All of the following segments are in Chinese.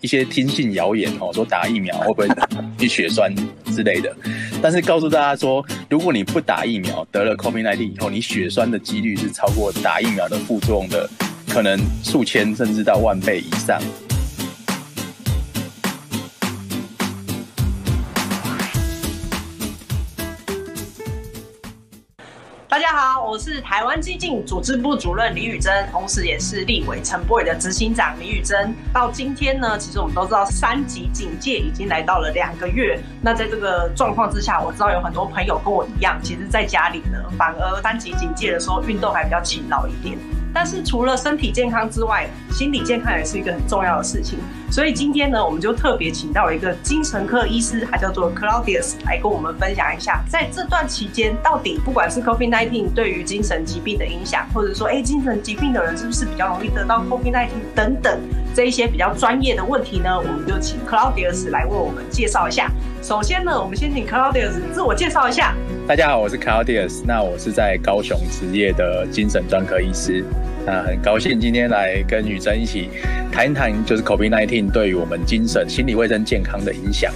一些听信谣言哦，说打疫苗会不会血栓之类的。但是告诉大家说，如果你不打疫苗得了 COVID-19 以后，你血栓的几率是超过打疫苗的副作用的，可能数千甚至到万倍以上。是台湾基进组织部主任李宇珍，同时也是立委陈柏宇的执行长李宇珍。到今天呢，其实我们都知道三级警戒已经来到了两个月。那在这个状况之下，我知道有很多朋友跟我一样，其实在家里呢，反而三级警戒的时候运动还比较勤劳一点。但是除了身体健康之外，心理健康也是一个很重要的事情。所以今天呢，我们就特别请到一个精神科医师，他叫做 Claudius，来跟我们分享一下，在这段期间，到底不管是 COVID-19 对于精神疾病的影响，或者说，哎、欸，精神疾病的人是不是比较容易得到 COVID-19 等等这一些比较专业的问题呢？我们就请 Claudius 来为我们介绍一下。首先呢，我们先请 Claudius 自我介绍一下。大家好，我是 Claudius，那我是在高雄执业的精神专科医师。那很高兴今天来跟雨珍一起谈一谈，就是 COVID-19 对于我们精神心理卫生健康的影响。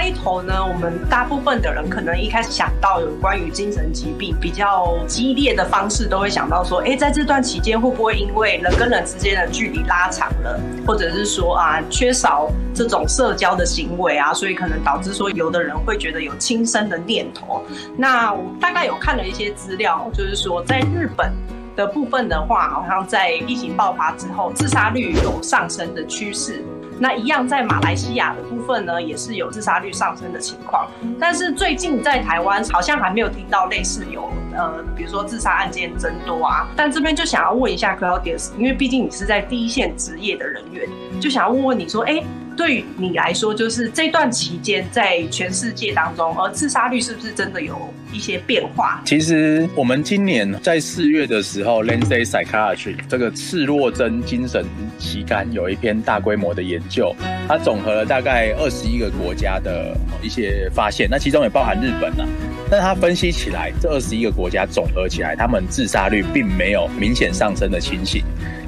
开头呢，我们大部分的人可能一开始想到有关于精神疾病比较激烈的方式，都会想到说，哎，在这段期间会不会因为人跟人之间的距离拉长了，或者是说啊，缺少这种社交的行为啊，所以可能导致说有的人会觉得有轻生的念头。那我大概有看了一些资料，就是说在日本的部分的话，好像在疫情爆发之后，自杀率有上升的趋势。那一样，在马来西亚的部分呢，也是有自杀率上升的情况。但是最近在台湾好像还没有听到类似有呃，比如说自杀案件增多啊。但这边就想要问一下 Claudius，因为毕竟你是在第一线职业的人员，就想要问问你说，哎，对你来说，就是这段期间在全世界当中，而自杀率是不是真的有一些变化？其实我们今年在四月的时候，《Lancet Psychiatry》这个刺络针精神期刊有一篇大规模的研究，它总和了大概二十一个国家的一些发现，那其中也包含日本啊。但它分析起来，这二十一个国家总合起来，他们自杀率并没有明显上升的情形。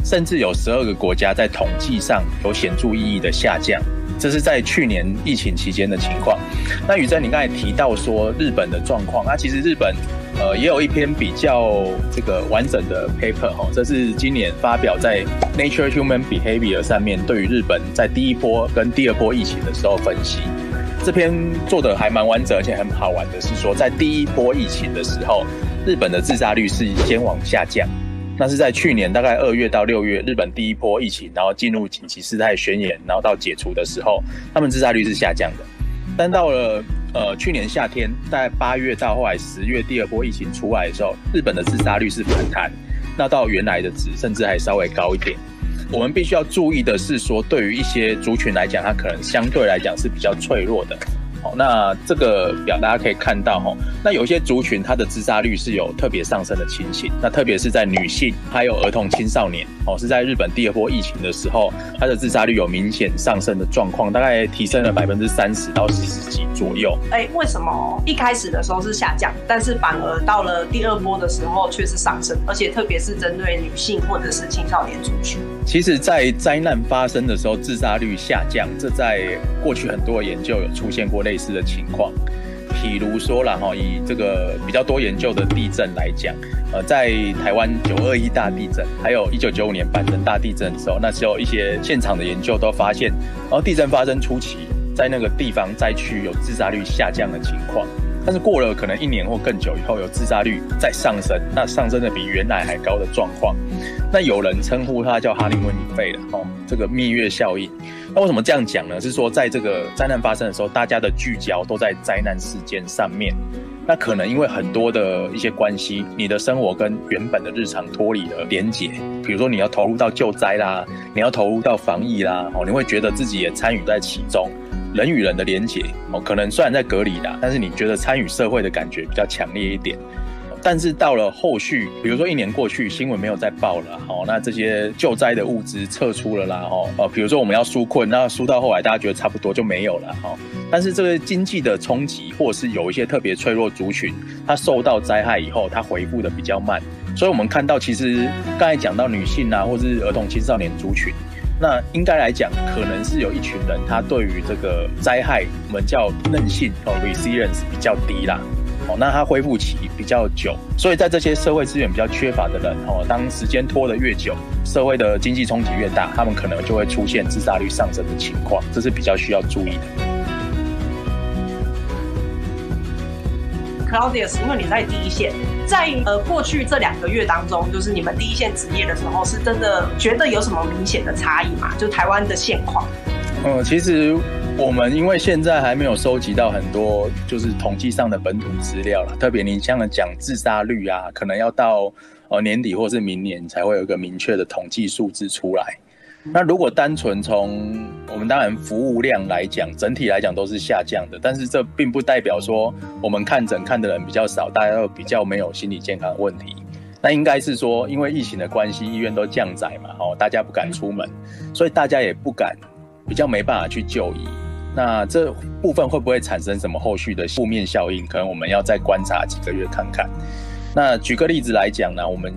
甚至有十二个国家在统计上有显著意义的下降，这是在去年疫情期间的情况。那宇珍，你刚才提到说日本的状况，那其实日本呃也有一篇比较这个完整的 paper 哈，这是今年发表在 Nature Human Behavior 上面，对于日本在第一波跟第二波疫情的时候分析，这篇做的还蛮完整，而且很好玩的是说，在第一波疫情的时候，日本的自杀率是先往下降。那是在去年大概二月到六月，日本第一波疫情，然后进入紧急事态宣言，然后到解除的时候，他们自杀率是下降的。但到了呃去年夏天，在八月到后来十月第二波疫情出来的时候，日本的自杀率是反弹，那到原来的值，甚至还稍微高一点。我们必须要注意的是说，对于一些族群来讲，它可能相对来讲是比较脆弱的。好，那这个表大家可以看到哈，那有些族群它的自杀率是有特别上升的情形，那特别是在女性还有儿童青少年，哦，是在日本第二波疫情的时候，它的自杀率有明显上升的状况，大概提升了百分之三十到四十几左右。哎，为什么一开始的时候是下降，但是反而到了第二波的时候却是上升，而且特别是针对女性或者是青少年族群？其实，在灾难发生的时候，自杀率下降，这在过去很多的研究有出现过类似的情况。譬如说了哈，以这个比较多研究的地震来讲，呃，在台湾九二一大地震，还有一九九五年阪神大地震的时候，那时候一些现场的研究都发现，然后地震发生初期，在那个地方灾区有自杀率下降的情况。但是过了可能一年或更久以后，有自杀率再上升，那上升的比原来还高的状况，那有人称呼它叫哈利温尼费的哦，这个蜜月效应。那为什么这样讲呢？是说在这个灾难发生的时候，大家的聚焦都在灾难事件上面，那可能因为很多的一些关系，你的生活跟原本的日常脱离了连结。比如说你要投入到救灾啦，你要投入到防疫啦，哦，你会觉得自己也参与在其中。人与人的连结哦，可能虽然在隔离的，但是你觉得参与社会的感觉比较强烈一点。但是到了后续，比如说一年过去，新闻没有再报了，哦，那这些救灾的物资撤出了啦，哦，比如说我们要纾困，那纾到后来大家觉得差不多就没有了，哈。但是这个经济的冲击，或是有一些特别脆弱族群，它受到灾害以后，它恢复的比较慢。所以我们看到，其实刚才讲到女性啊，或是儿童青少年族群，那应该来讲，可能是有一群人，他对于这个灾害，我们叫韧性哦，resilience 比较低啦。哦，那他恢复期比较久，所以在这些社会资源比较缺乏的人，哦，当时间拖得越久，社会的经济冲击越大，他们可能就会出现自杀率上升的情况，这是比较需要注意的。Claudius，因为你在第一线，在呃过去这两个月当中，就是你们第一线职业的时候，是真的觉得有什么明显的差异吗？就台湾的现况。嗯，其实我们因为现在还没有收集到很多就是统计上的本土资料了，特别你像讲自杀率啊，可能要到呃年底或是明年才会有一个明确的统计数字出来。那如果单纯从我们当然服务量来讲，整体来讲都是下降的，但是这并不代表说我们看诊看的人比较少，大家都比较没有心理健康问题。那应该是说，因为疫情的关系，医院都降载嘛，哦，大家不敢出门，所以大家也不敢，比较没办法去就医。那这部分会不会产生什么后续的负面效应？可能我们要再观察几个月看看。那举个例子来讲呢，我们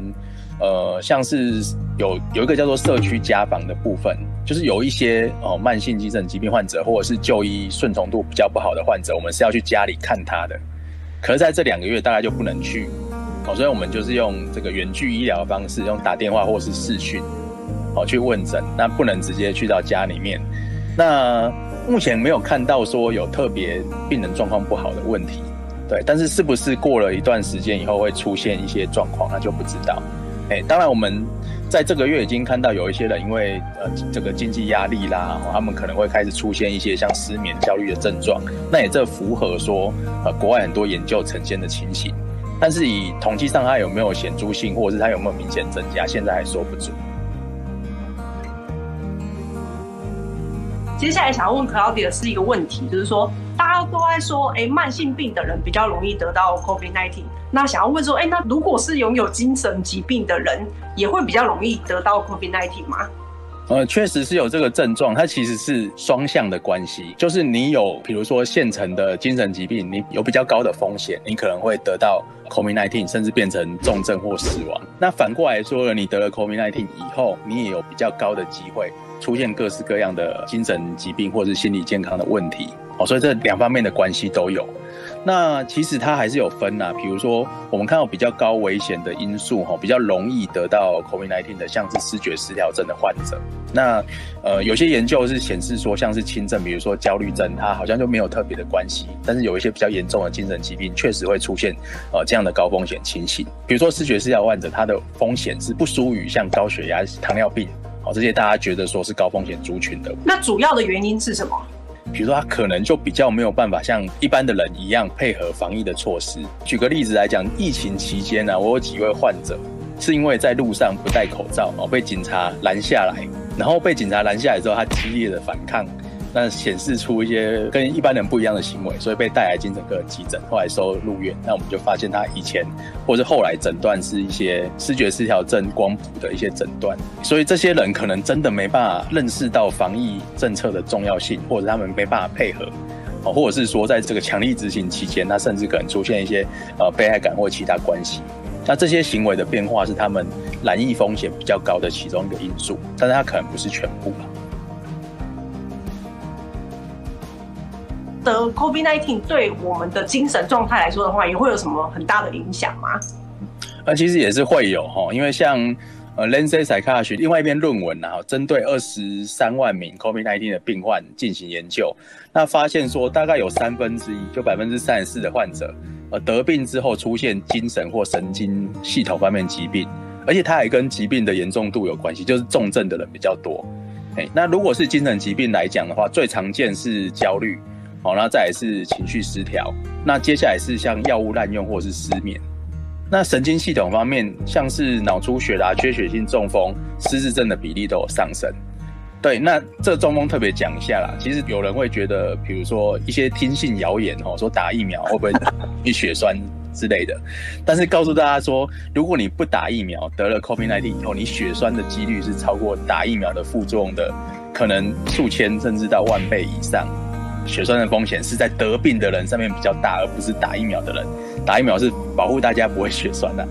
呃像是。有有一个叫做社区家访的部分，就是有一些哦慢性精神疾病患者，或者是就医顺从度比较不好的患者，我们是要去家里看他的。可是在这两个月，大概就不能去哦，所以我们就是用这个远距医疗的方式，用打电话或是视讯哦去问诊，那不能直接去到家里面。那目前没有看到说有特别病人状况不好的问题，对，但是是不是过了一段时间以后会出现一些状况，那就不知道。哎，当然我们。在这个月已经看到有一些人因为呃这个经济压力啦，他们可能会开始出现一些像失眠、焦虑的症状。那也这符合说呃国外很多研究呈现的情形。但是以统计上它有没有显著性，或者是它有没有明显增加，现在还说不准。接下来想要问 Claudia 的是一个问题，就是说大家都在说，哎，慢性病的人比较容易得到 COVID-19。那想要问说，哎，那如果是拥有精神疾病的人，也会比较容易得到 COVID-19 吗？呃，确实是有这个症状，它其实是双向的关系，就是你有，比如说现成的精神疾病，你有比较高的风险，你可能会得到 COVID-19，甚至变成重症或死亡。那反过来说了，你得了 COVID-19 以后，你也有比较高的机会出现各式各样的精神疾病或者是心理健康的问题。哦，所以这两方面的关系都有。那其实它还是有分呐、啊，比如说我们看到比较高危险的因素，哈，比较容易得到 COVID-19 的，像是思觉失调症的患者。那呃，有些研究是显示说，像是轻症，比如说焦虑症，它好像就没有特别的关系。但是有一些比较严重的精神疾病，确实会出现呃这样的高风险情形。比如说思觉失调患者，他的风险是不输于像高血压、糖尿病，哦，这些大家觉得说是高风险族群的。那主要的原因是什么？比如说，他可能就比较没有办法像一般的人一样配合防疫的措施。举个例子来讲，疫情期间呢、啊，我有几位患者是因为在路上不戴口罩，然后被警察拦下来，然后被警察拦下来之后，他激烈的反抗。那显示出一些跟一般人不一样的行为，所以被带来精神科急诊，后来收入院。那我们就发现他以前或是后来诊断是一些视觉失调症光谱的一些诊断，所以这些人可能真的没办法认识到防疫政策的重要性，或者他们没办法配合，哦，或者是说在这个强力执行期间，他甚至可能出现一些呃被害感或其他关系。那这些行为的变化是他们染疫风险比较高的其中一个因素，但是它可能不是全部吧。得 COVID-19 对我们的精神状态来说的话，也会有什么很大的影响吗？呃，其实也是会有哈，因为像呃 Lancet Psychiatry 另外一篇论文啊，针对二十三万名 COVID-19 的病患进行研究，那发现说大概有三分之一，就百分之三十四的患者，呃，得病之后出现精神或神经系统方面疾病，而且它还跟疾病的严重度有关系，就是重症的人比较多。哎，那如果是精神疾病来讲的话，最常见是焦虑。好，那再来是情绪失调，那接下来是像药物滥用或是失眠。那神经系统方面，像是脑出血啦、缺血性中风、失智症的比例都有上升。对，那这中风特别讲一下啦。其实有人会觉得，比如说一些听信谣言哦，说打疫苗会不会 易血栓之类的。但是告诉大家说，如果你不打疫苗，得了 COVID-19 以后，你血栓的几率是超过打疫苗的副作用的，可能数千甚至到万倍以上。血栓的风险是在得病的人上面比较大，而不是打疫苗的人。打疫苗是保护大家不会血栓的。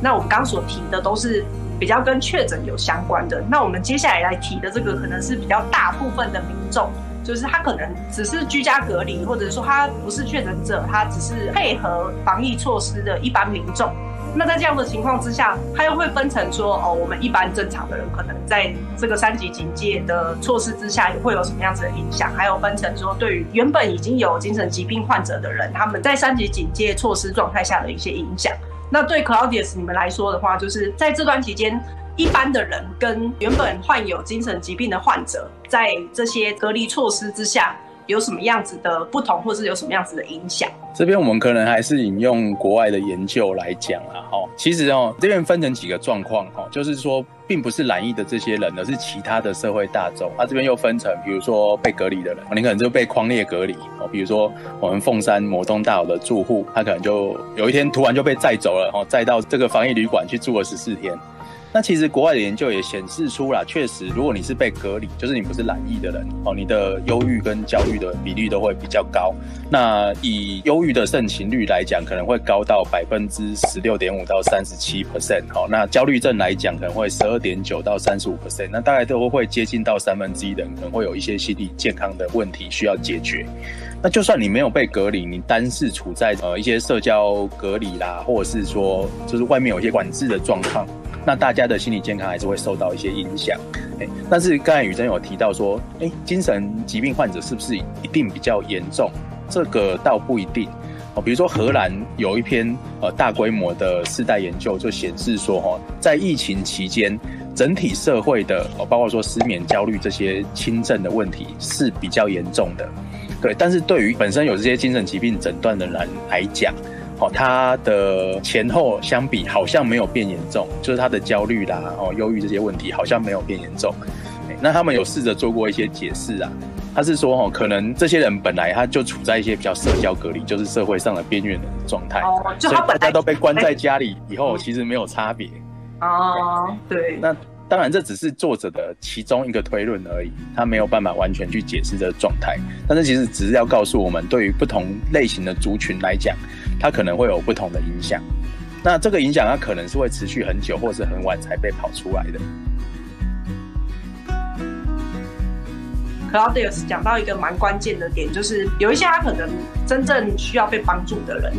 那我们刚所提的都是比较跟确诊有相关的。那我们接下来来提的这个，可能是比较大部分的民众，就是他可能只是居家隔离，或者说他不是确诊者，他只是配合防疫措施的一般民众。那在这样的情况之下，他又会分成说，哦，我们一般正常的人可能在这个三级警戒的措施之下，会有什么样子的影响？还有分成说，对于原本已经有精神疾病患者的人，他们在三级警戒措施状态下的一些影响。那对 Claudius 你们来说的话，就是在这段期间，一般的人跟原本患有精神疾病的患者，在这些隔离措施之下。有什么样子的不同，或是有什么样子的影响？这边我们可能还是引用国外的研究来讲啊，哈，其实哦，这边分成几个状况哈，就是说，并不是染疫的这些人，而是其他的社会大众。他这边又分成，比如说被隔离的人，你可能就被匡列隔离哦，比如说我们凤山摩东大楼的住户，他可能就有一天突然就被载走了，哦，载到这个防疫旅馆去住了十四天。那其实国外的研究也显示出了，确实，如果你是被隔离，就是你不是染疫的人哦，你的忧郁跟焦虑的比例都会比较高。那以忧郁的盛行率来讲，可能会高到百分之十六点五到三十七 percent。好，那焦虑症来讲，可能会十二点九到三十五 percent。那大概都会接近到三分之一的人，可能会有一些心理健康的问题需要解决。那就算你没有被隔离，你单是处在呃一些社交隔离啦，或者是说就是外面有一些管制的状况。那大家的心理健康还是会受到一些影响，哎，但是刚才宇珍有提到说，哎，精神疾病患者是不是一定比较严重？这个倒不一定哦。比如说荷兰有一篇呃大规模的世代研究，就显示说，哈，在疫情期间，整体社会的哦，包括说失眠、焦虑这些轻症的问题是比较严重的，对。但是对于本身有这些精神疾病诊断的人来讲，哦，他的前后相比好像没有变严重，就是他的焦虑啦、哦忧郁这些问题好像没有变严重。那他们有试着做过一些解释啊，他是说哦，可能这些人本来他就处在一些比较社交隔离，就是社会上的边缘人的状态，哦，就他本来都被关在家里以后，其实没有差别。哦，对。那当然这只是作者的其中一个推论而已，他没有办法完全去解释这个状态。但是其实只是要告诉我们，对于不同类型的族群来讲。它可能会有不同的影响，那这个影响它可能是会持续很久，或是很晚才被跑出来的。Claudius 讲到一个蛮关键的点，就是有一些他可能真正需要被帮助的人，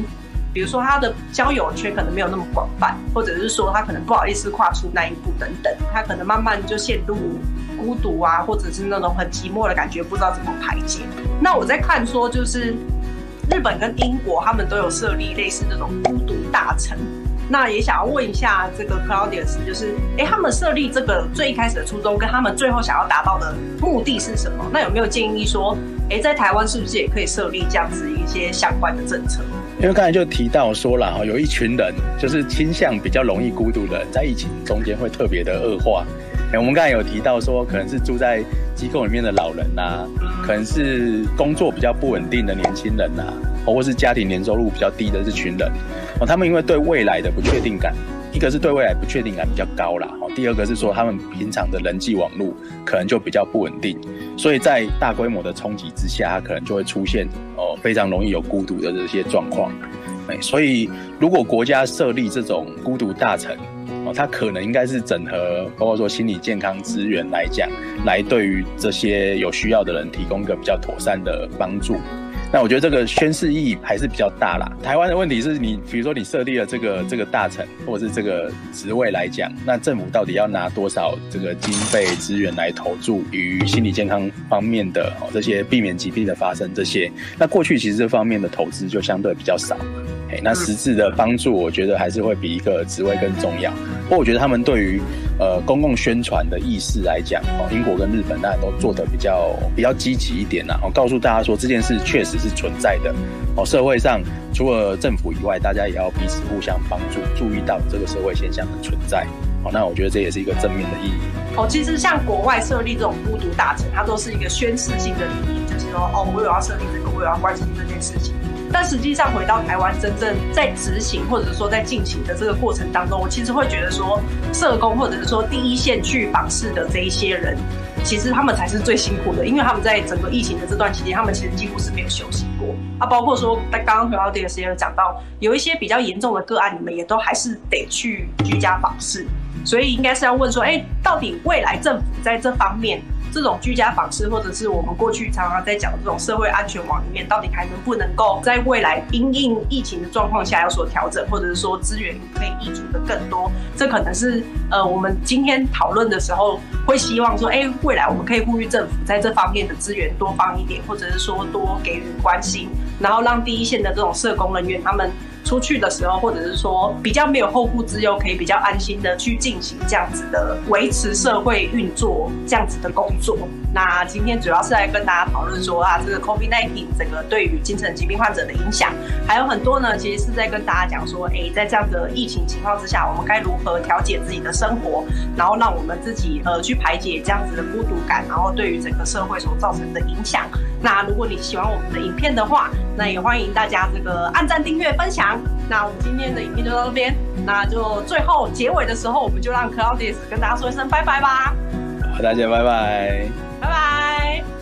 比如说他的交友圈可能没有那么广泛，或者是说他可能不好意思跨出那一步等等，他可能慢慢就陷入孤独啊，或者是那种很寂寞的感觉，不知道怎么排解。那我在看说就是。日本跟英国，他们都有设立类似这种孤独大臣。那也想要问一下这个 Claudius，就是，哎，他们设立这个最一开始的初衷，跟他们最后想要达到的目的是什么？那有没有建议说，哎，在台湾是不是也可以设立这样子一些相关的政策？因为刚才就提到说了哈，有一群人就是倾向比较容易孤独的人，在疫情中间会特别的恶化。我们刚才有提到说，可能是住在机构里面的老人呐、可能是工作比较不稳定的年轻人呐、啊，或是家庭年收入比较低的这群人，哦，他们因为对未来的不确定感，一个是对未来不确定感比较高啦，哦，第二个是说他们平常的人际网络可能就比较不稳定，所以在大规模的冲击之下，他可能就会出现哦非常容易有孤独的这些状况，哎，所以如果国家设立这种孤独大臣它可能应该是整合，包括说心理健康资源来讲，来对于这些有需要的人提供一个比较妥善的帮助。那我觉得这个宣示意义还是比较大啦。台湾的问题是你，比如说你设立了这个这个大臣，或者是这个职位来讲，那政府到底要拿多少这个经费资源来投注于心理健康方面的哦，这些避免疾病的发生这些？那过去其实这方面的投资就相对比较少。哎，那实质的帮助，我觉得还是会比一个职位更重要。不过我觉得他们对于呃公共宣传的意识来讲，哦，英国跟日本当然都做得比较比较积极一点呐。我告诉大家说这件事确实是存在的。哦，社会上除了政府以外，大家也要彼此互相帮助，注意到这个社会现象的存在。哦，那我觉得这也是一个正面的意义。哦，其实像国外设立这种孤独大城，它都是一个宣示性的意义，就是说哦，我有要设立这个，我有要关心这件事情。但实际上回到台湾，真正在执行或者说在进行的这个过程当中，我其实会觉得说，社工或者是说第一线去访视的这一些人，其实他们才是最辛苦的，因为他们在整个疫情的这段期间，他们其实几乎是没有休息过。啊。包括说，在刚刚回到这个时间有讲到，有一些比较严重的个案，你们也都还是得去居家访视，所以应该是要问说，哎，到底未来政府在这方面？这种居家访视，或者是我们过去常常在讲的这种社会安全网里面，到底还能不能够在未来因应疫情的状况下有所调整，或者是说资源可以挹注的更多？这可能是呃我们今天讨论的时候会希望说，哎，未来我们可以呼吁政府在这方面的资源多放一点，或者是说多给予关心，然后让第一线的这种社工人员他们。出去的时候，或者是说比较没有后顾之忧，可以比较安心的去进行这样子的维持社会运作这样子的工作。那今天主要是来跟大家讨论说啊，这个 COVID-19 整个对于精神疾病患者的影响，还有很多呢，其实是在跟大家讲说，哎、在这样的疫情情况之下，我们该如何调节自己的生活，然后让我们自己呃去排解这样子的孤独感，然后对于整个社会所造成的影响。那如果你喜欢我们的影片的话，那也欢迎大家这个按赞、订阅、分享。那我们今天的影片就到这边，那就最后结尾的时候，我们就让 Claudius 跟大家说一声拜拜吧。大家拜拜。拜拜。